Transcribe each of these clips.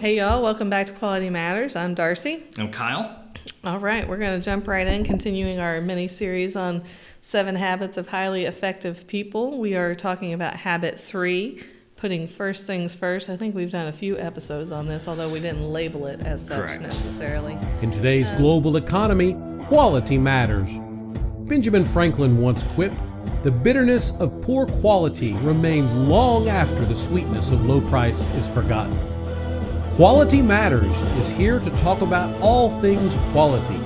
Hey, y'all, welcome back to Quality Matters. I'm Darcy. I'm Kyle. All right, we're going to jump right in, continuing our mini series on seven habits of highly effective people. We are talking about habit three, putting first things first. I think we've done a few episodes on this, although we didn't label it as such Correct. necessarily. In today's global economy, quality matters. Benjamin Franklin once quipped, The bitterness of poor quality remains long after the sweetness of low price is forgotten. Quality Matters is here to talk about all things quality.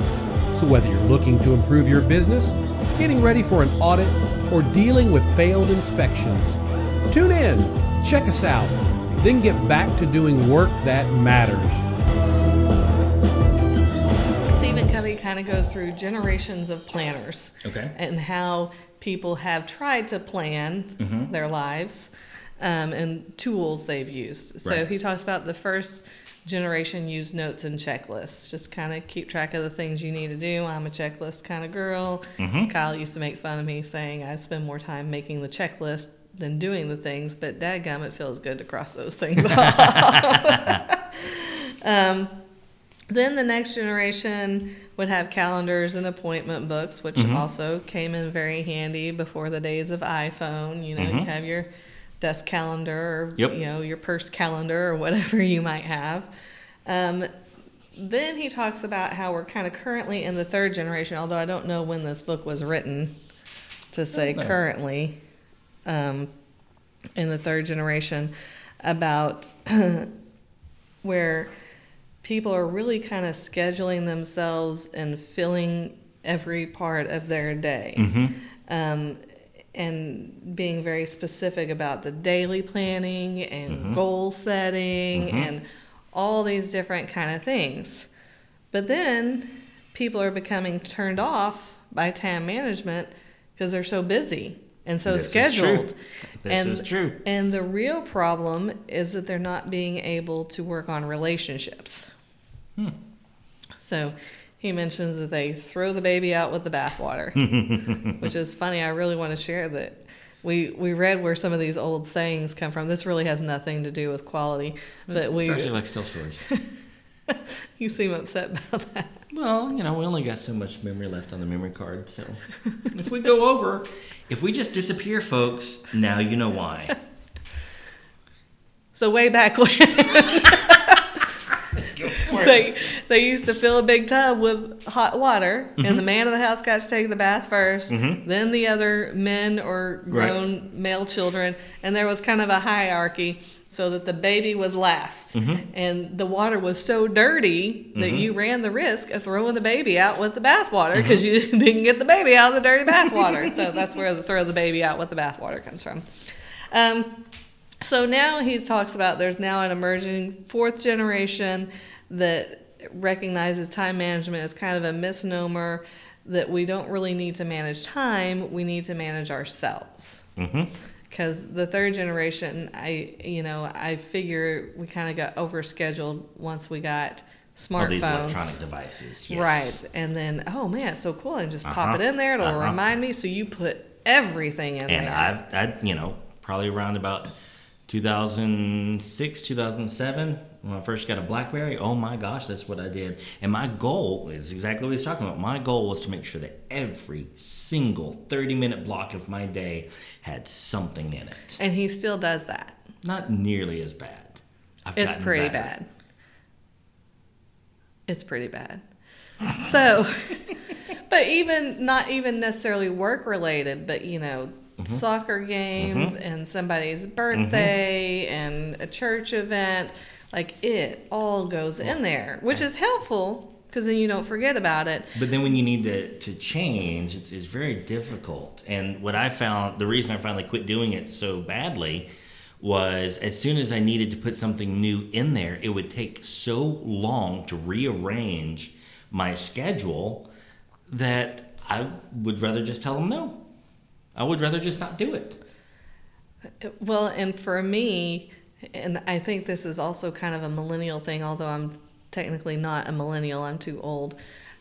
So, whether you're looking to improve your business, getting ready for an audit, or dealing with failed inspections, tune in, check us out, then get back to doing work that matters. Stephen Covey kind of goes through generations of planners. Okay. And how people have tried to plan Mm-hmm. their lives um, and tools they've used. So Right. he talks about the first generation used notes and checklists. Just kind of keep track of the things you need to do. I'm a checklist kind of girl. Mm-hmm. Kyle used to make fun of me saying I spend more time making the checklist than doing the things, but dadgum, it feels good to cross those things off. um, then the next generation would have calendars and appointment books, which Mm-hmm. also came in very handy before the days of iPhone. You know, you Mhm. have your desk calendar or Yep. you know your purse calendar or whatever you might have. Um, then he talks about how we're kind of currently in the third generation, although I don't know when this book was written to say currently um, in the third generation about where people are really kind of scheduling themselves and filling every part of their day Mm-hmm. um, and being very specific about the daily planning and Mhm. goal setting Mhm. and all these different kind of things but then people are becoming turned off by time management because they're so busy and so This is scheduled true. This and is true. and the real problem is that they're not being able to work on relationships. Hmm. So he mentions that they throw the baby out with the bathwater, which is funny. I really want to share that. We, we read where some of these old sayings come from. This really has nothing to do with quality, but we Darcy likes to tell stories. you seem upset about that. well, you know, we only got so much memory left on the memory card, so if we go over, if we just disappear, folks, now you know why. So way back when Go for it. they they used to fill a big tub with hot water, Mm-hmm. and the man of the house got to take the bath 1st Mhm. then the other men or Right. grown male children, and there was kind of a hierarchy so that the baby was last. Mhm. And the water was so dirty that Mhm. you ran the risk of throwing the baby out with the bathwater because Mm-hmm. you didn't get the baby out of the dirty bathwater. so that's where the throw the baby out with the bathwater comes from. Um, so now he talks about there's now an emerging fourth generation that recognizes time management as kind of a misnomer that we don't really need to manage time, we need to manage ourselves. Because the third generation, I you know, I figure we kind of got overscheduled once we got smartphones, All these electronic devices. Yes. Right. And then, oh man, it's so cool. And just pop Uh-huh. it in there. It'll Uh-huh. remind me. So you put everything in And there. And I've, I, you know, probably around about 2006, 2007, when I first got a BlackBerry. Oh my gosh, that's what I did. And my goal is exactly what he's talking about. My goal was to make sure that every single 30 minute block of my day had something in it. and he still does that. Not nearly as bad. I've It's pretty better. bad. It's pretty bad. So, but even not even necessarily work related, but you know, Mm-hmm. soccer games and somebody's birthday and a church event, like it all goes in there, which is helpful because then you don't forget about it. But then when you need to, to change, it's, it's very difficult. And what I found, the reason I finally quit doing it so badly was as soon as I needed to put something new in there, it would take so long to rearrange my schedule that I would rather just tell them no. I would rather just not do it. Well, and for me, and I think this is also kind of a millennial thing, although I'm technically not a millennial, I'm too old.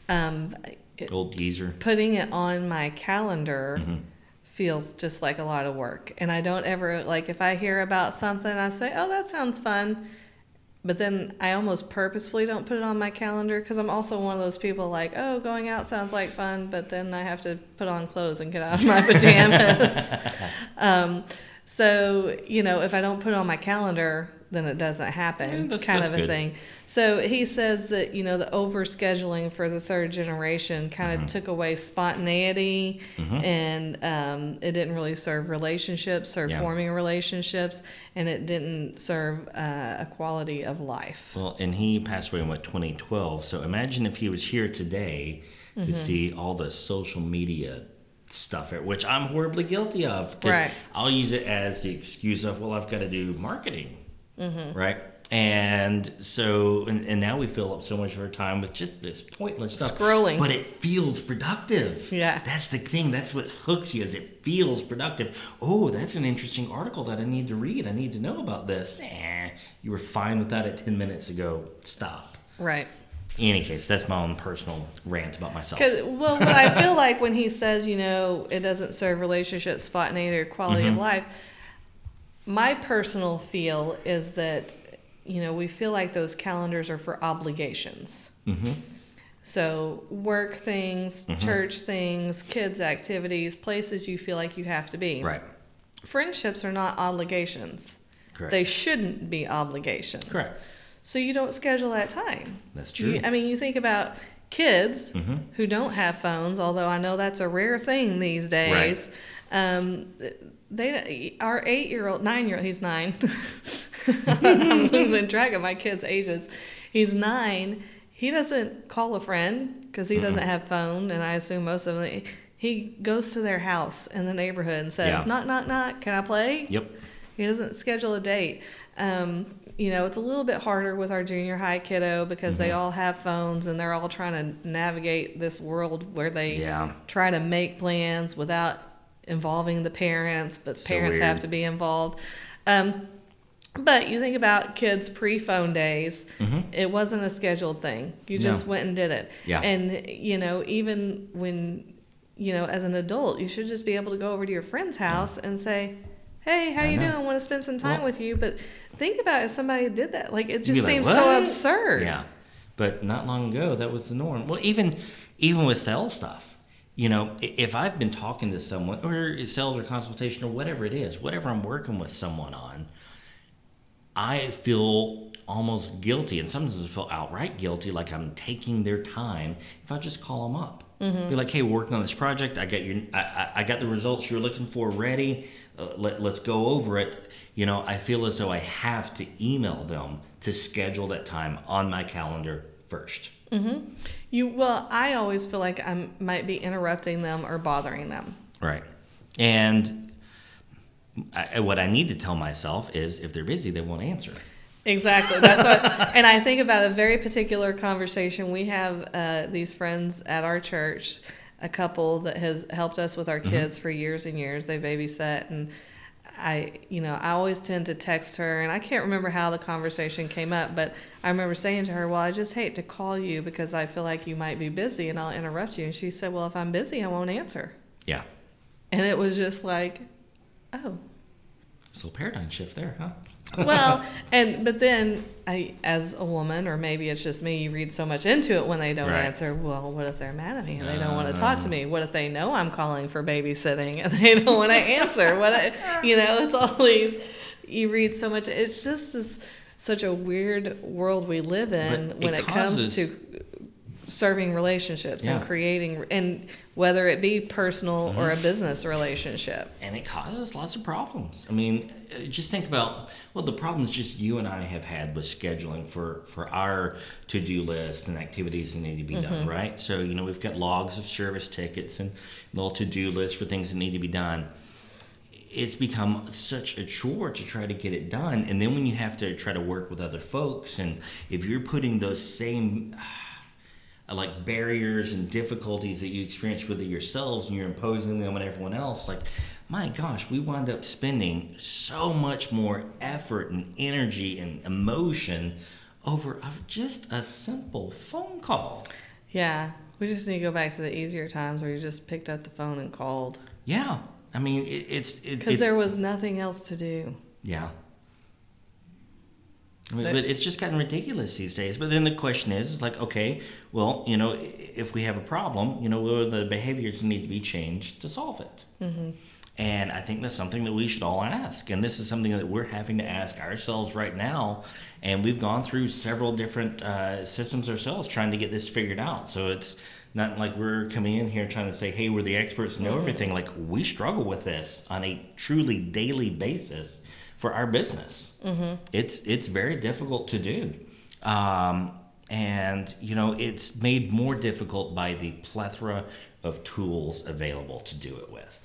Um, it- Old geezer. putting it on my calendar Mhm. feels just like a lot of work. And I don't ever, like, if I hear about something, I say, oh, that sounds fun. but then I almost purposefully don't put it on my calendar because I'm also one of those people like, oh, going out sounds like fun, but then I have to put on clothes and get out of my pajamas. um, so, you know, if I don't put it on my calendar, then it doesn't happen, Yeah, kind of a good. thing. So he says that, you know, the over scheduling for the third generation kind of Mm-hmm. took away spontaneity and um, it didn't really serve relationships or Yeah. forming relationships and it didn't serve uh, a quality of life. Well, and he passed away in what 2012. So imagine if he was here today Mm-hmm. to see all the social media stuff, it, which I'm horribly guilty of. Because Right. I'll use it as the excuse of, well, I've got to do marketing, Mm-hmm. right? And so, and, and now we fill up so much of our time with just this pointless stuff. Scrolling. But it feels productive. Yeah. That's the thing. That's what hooks you is it feels productive. Oh, that's an interesting article that I need to read. I need to know about this. Eh, you were fine with that at 10 minutes ago. Stop. Right. In any case, that's my own personal rant about myself. Well, what I feel like when he says, you know, it doesn't serve relationship spontaneity or quality Mm-hmm. of life, my personal feel is that, you know, we feel like those calendars are for obligations. Mm-hmm. So work things, Mm-hmm. church things, kids activities, places you feel like you have to be. Right. Friendships are not obligations. Correct. They shouldn't be obligations. Correct. So you don't schedule that time. That's You- true. I mean, you think about kids Mm-hmm. who don't have phones, although I know that's a rare thing these days. Um, they our eight year old, nine year old, he's nine. I'm losing track of my kids' ages. He's nine. He doesn't call a friend because he doesn't have phone, and I assume most of them. He goes to their house in the neighborhood and says, Yeah. "Knock, knock, knock. Can I play?" Yep. He doesn't schedule a date. Um, you know, it's a little bit harder with our junior high kiddo because Mm-hmm. they all have phones and they're all trying to navigate this world where they Yeah. try to make plans without involving the parents, but So parents have to be involved. Um, but you think about kids pre phone days, it wasn't a scheduled thing. You Mm-hmm. No. just went and did it. Yeah. And, you know, even when, you know, as an adult, you should just be able to go over to your friend's house and say, Hey, how I you know. doing? Want to spend some time Well- with you? But think about if somebody did that. Like it just like, seems so absurd. Yeah, but not long ago that was the norm. Well, even even with sales stuff, you know, if I've been talking to someone or sales or consultation or whatever it is, whatever I'm working with someone on, I feel almost guilty, and sometimes I feel outright guilty, like I'm taking their time. If I just call them up, mm-hmm. be like, "Hey, we're working on this project. I got your, I, I, I got the results you're looking for ready. Uh, let, let's go over it." You know, I feel as though I have to email them to schedule that time on my calendar first. You well, I always feel like I might be interrupting them or bothering them. Right. And I, what I need to tell myself is, if they're busy, they won't answer. Exactly. That's what. and I think about a very particular conversation we have. Uh, these friends at our church, a couple that has helped us with our mm-hmm. kids for years and years. They babysat, and I, you know, I always tend to text her, and I can't remember how the conversation came up, but I remember saying to her, "Well, I just hate to call you because I feel like you might be busy, and I'll interrupt you." And she said, "Well, if I'm busy, I won't answer." Yeah. And it was just like, oh. So paradigm shift there, huh? well, and but then I, as a woman, or maybe it's just me, you read so much into it when they don't Right. answer. Well, what if they're mad at me and they don't want to talk to uh-huh. me? What if they know I'm calling for babysitting and they don't want to answer? What I, you know, it's all these. You read so much. It's just is such a weird world we live in But when it it, comes to serving relationships and creating and whether it be personal or Mm-hmm. a business relationship. and it causes lots of problems. I mean, uh, just think about well, the problems just you and I have had with scheduling for for our to do list and activities that need to be done, right? So you know, we've got logs of service tickets and little to do lists for things that need to be done. It's become such a chore to try to get it done, and then when you have to try to work with other folks, and if you're putting those same Uh, like barriers and difficulties that you experience with it yourselves and you're imposing them on everyone else like my gosh we wind up spending so much more effort and energy and emotion over just a simple phone call. Yeah, we just need to go back to the easier times where you just picked up the phone and called. Yeah i mean it, it's because it's there was nothing else to do. yeah I mean, but it's just gotten ridiculous these days. But then the question is, like, okay, well, you know, if we have a problem, you know, are the behaviors need to be changed to solve it? Mm-hmm. And I think that's something that we should all ask. And this is something that we're having to ask ourselves right now. And we've gone through several different uh, systems ourselves trying to get this figured out. So it's not like we're coming in here trying to say, hey, we're the experts and know everything. Like we struggle with this on a truly daily basis for our business. Mm-hmm. It's it's very difficult to do. Um, and you know it's made more difficult by the plethora of tools available to do it with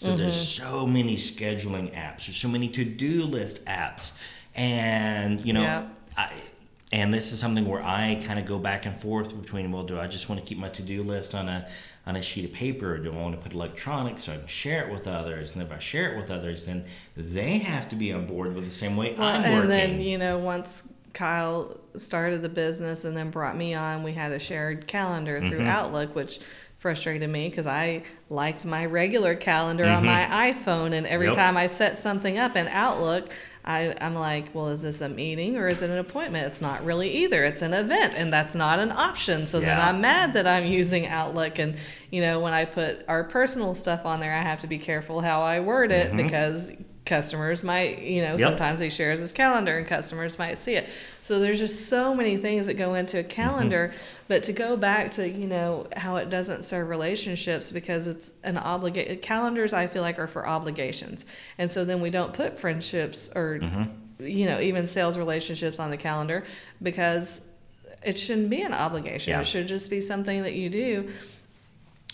so mm-hmm. there's so many scheduling apps. There's so many to-do list apps, and you know, yeah. I, and this is something where I kind of go back and forth between, well, do I just want to keep my to-do list on a on a sheet of paper, or do I want to put electronics so I can share it with others? And if I share it with others, then they have to be on board with the same way well, I'm and working. And then you know, once Kyle started the business and then brought me on, we had a shared calendar through mm-hmm. Outlook, which frustrated me because I liked my regular calendar mm-hmm. on my iPhone, and every yep. time I set something up in Outlook, I, I'm like, well, is this a meeting or is it an appointment? It's not really either. It's an event, and that's not an option. So yeah. then I'm mad that I'm using Outlook. And, you know, when I put our personal stuff on there, I have to be careful how I word it mm-hmm. because customers might, you know, yep. sometimes he shares his calendar and customers might see it. So there's just so many things that go into a calendar. Mm-hmm. But to go back to, you know, how it doesn't serve relationships because it's an obligation. Calendars, I feel like, are for obligations. And so then we don't put friendships or, mm-hmm. you know, even sales relationships on the calendar because it shouldn't be an obligation. Yeah. It should just be something that you do.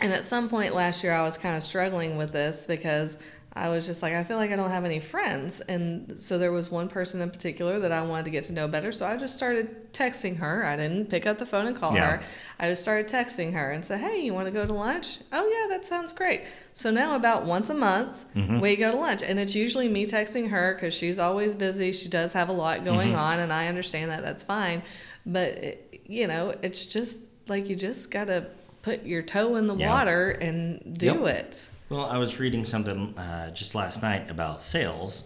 And at some point last year, I was kind of struggling with this because I was just like, I feel like I don't have any friends. And so there was one person in particular that I wanted to get to know better. So I just started texting her. I didn't pick up the phone and call yeah. her. I just started texting her and said, Hey, you want to go to lunch? Oh, yeah, that sounds great. So now, about once a month, mm-hmm. we go to lunch. And it's usually me texting her because she's always busy. She does have a lot going mm-hmm. on. And I understand that. That's fine. But, it, you know, it's just like you just got to put your toe in the yeah. water and do yep. it. Well, I was reading something uh, just last night about sales,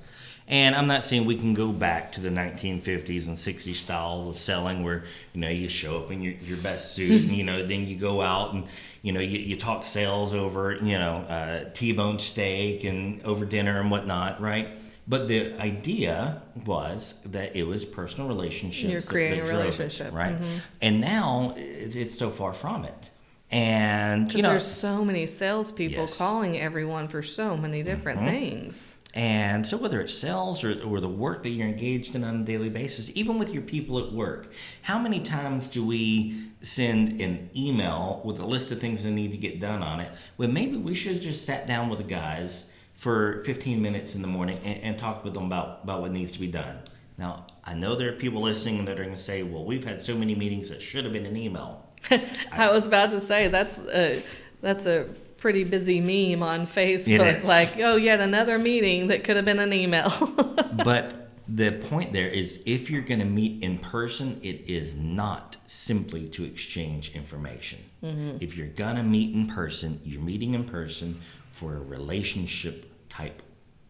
and I'm not saying we can go back to the 1950s and 60s styles of selling where, you know, you show up in your, your best suit and, you know, then you go out and, you know, you, you talk sales over, you know, uh, T-bone steak and over dinner and whatnot, right? But the idea was that it was personal relationships. You're creating a relationship. It, right? Mm-hmm. And now it's, it's so far from it. And you know, there's so many salespeople yes. calling everyone for so many different mm-hmm. things. And so, whether it's sales or, or the work that you're engaged in on a daily basis, even with your people at work, how many times do we send an email with a list of things that need to get done on it? Well, maybe we should have just sat down with the guys for 15 minutes in the morning and, and talk with them about, about what needs to be done. Now, I know there are people listening that are going to say, well, we've had so many meetings that should have been an email. I was about to say that's a, that's a pretty busy meme on Facebook. Like, oh, yet another meeting that could have been an email. but the point there is if you're going to meet in person, it is not simply to exchange information. Mm-hmm. If you're going to meet in person, you're meeting in person for a relationship type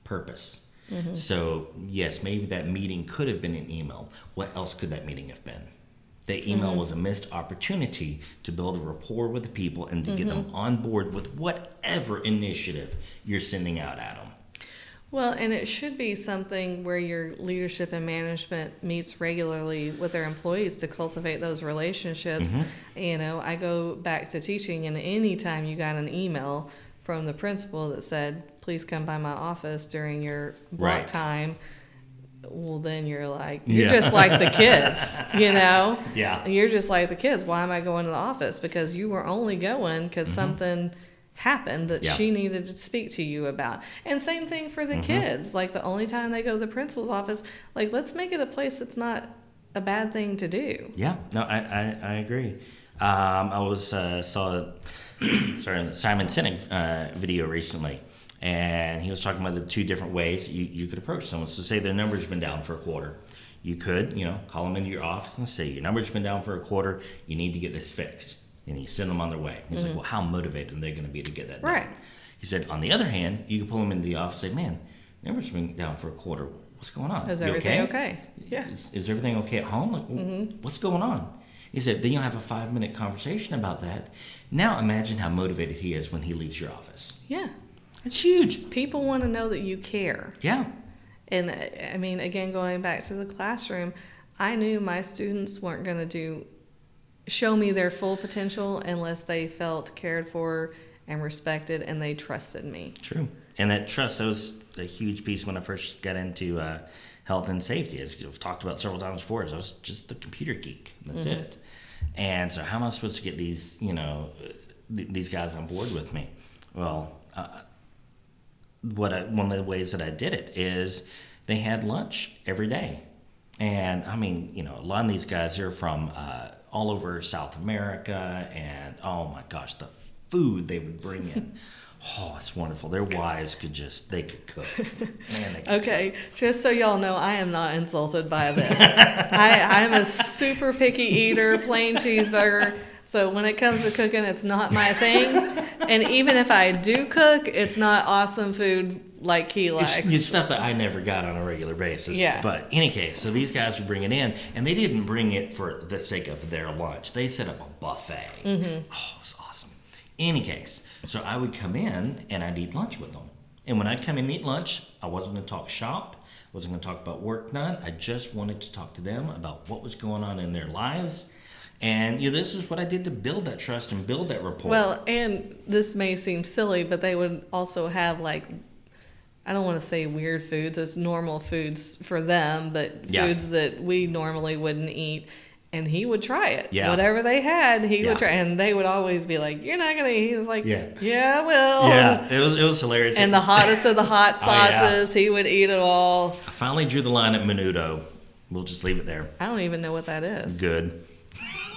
purpose. Mm-hmm. So, yes, maybe that meeting could have been an email. What else could that meeting have been? The email mm-hmm. was a missed opportunity to build a rapport with the people and to mm-hmm. get them mm-hmm. on board with whatever initiative you're sending out at them. Well, and it should be something where your leadership and management meets regularly with their employees to cultivate those relationships. Mm-hmm. You know, I go back to teaching, and anytime you got an email from the principal that said, please come by my office during your block right. time well then you're like you're yeah. just like the kids you know? Yeah. You're just like the kids. Why am i going to the office? Because you were only going because mm-hmm. something happened that yeah. she needed to speak to you about. And same thing for the mm-hmm. kids. Like the only time they go to the principal's office like let's make it a place that's not a bad thing to do. Yeah. No i i, I agree. Um, i was uh, saw sorry simon sinek uh, video recently and he was talking about the two different ways you, you could approach someone. So say their number's been down for a quarter. You could, you know, call them into your office and say, your number's been down for a quarter. You need to get this fixed. And you send them on their way. He's mm-hmm. like, well, how motivated are they going to be to get that done? Right. He said, on the other hand, you could pull them into the office and say, man, number's been down for a quarter. what's going on? Is You everything okay? Yeah. Is, is everything okay at home? Like, Mm-hmm. what's going on? He said, then you'll have a five minute conversation about that. Now imagine how motivated he is when he leaves your office. Yeah. It's huge. People want to know that you care. Yeah. And I mean, again, going back to the classroom, I knew my students weren't going to do show me their full potential unless they felt cared for and respected and they trusted me. True. And that trust, that was a huge piece when I first got into uh, health and safety. As I've talked about several times before, is I was just the computer geek. That's Mm-hmm. it. And so, how am I supposed to get these, you know, th- these guys on board with me? Well, uh, what I, one of the ways that I did it is they had lunch every day. And I mean, you know, a lot of these guys are from uh, all over South America, and oh my gosh, the food they would bring in. Oh, it's wonderful. Their wives could just, they could cook. Man, they could Okay, just so y'all know, I am not insulted by this. I, I'm a super picky eater, plain cheeseburger. So when it comes to cooking, it's not my thing. And even if I do cook, it's not awesome food like he likes. It's, it's stuff that I never got on a regular basis. Yeah. But any case, so these guys would bring it in, and they didn't bring it for the sake of their lunch. They set up a buffet. Mm-hmm. Oh, it was awesome. Any case, so I would come in and I'd eat lunch with them. And when I'd come in and eat lunch, I wasn't going to talk shop. I wasn't going to talk about work done. I just wanted to talk to them about what was going on in their lives. And you know, this is what I did to build that trust and build that rapport. Well, and this may seem silly, but they would also have like I don't want to say weird foods, it's normal foods for them, but Yeah. foods that we normally wouldn't eat. And he would try it. Yeah. Whatever they had, he Yeah. would try. And they would always be like, You're not going to eat. He was like, Yeah. Yeah, I will. yeah, it was it was hilarious. And the hottest of the hot Oh, yeah. sauces, he would eat it all. I finally drew the line at menudo. We'll just leave it there. I don't even know what that is. Good.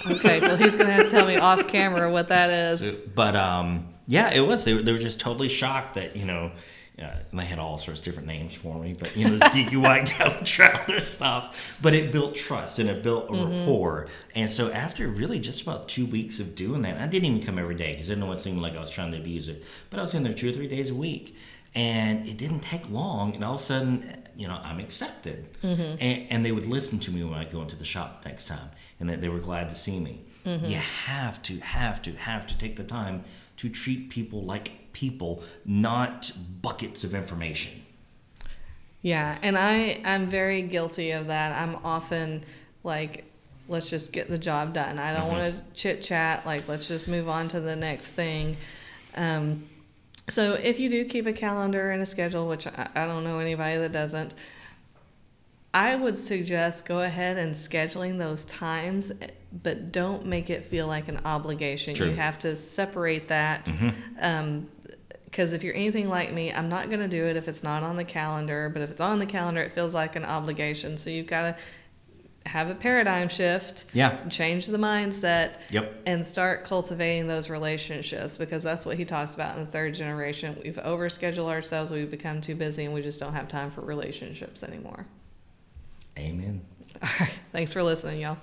Okay, well, he's going to have to tell me off camera what that is. So, but um, yeah, it was. They were, they were just totally shocked that you know, uh, and they had all sorts of different names for me. But you know, this geeky white guy would try all this stuff. But it built trust and it built a rapport. And so after really just about two weeks of doing that, I didn't even come every day because I didn't want to seem like I was trying to abuse it. But I was in there two or three days a week. And it didn't take long, and all of a sudden, you know, I'm accepted. Mm-hmm. And, and they would listen to me when I go into the shop next time, and that they were glad to see me. Mm-hmm. You have to, have to, have to take the time to treat people like people, not buckets of information. Yeah, and I I'm very guilty of that. I'm often like let's just get the job done. I don't mm-hmm. want to chit chat like let's just move on to the next thing. Um so if you do keep a calendar and a schedule, which I, I don't know anybody that doesn't, I would suggest go ahead and scheduling those times, but don't make it feel like an obligation. True. You have to separate that. Um, because if you're anything like me, I'm not going to do it if it's not on the calendar. But if it's on the calendar, it feels like an obligation. So you've got to have a paradigm shift, Yeah. change the mindset, Yep. and start cultivating those relationships because that's what he talks about in the third generation. We've overscheduled ourselves, we've become too busy, and we just don't have time for relationships anymore. Amen. All right. Thanks for listening, y'all.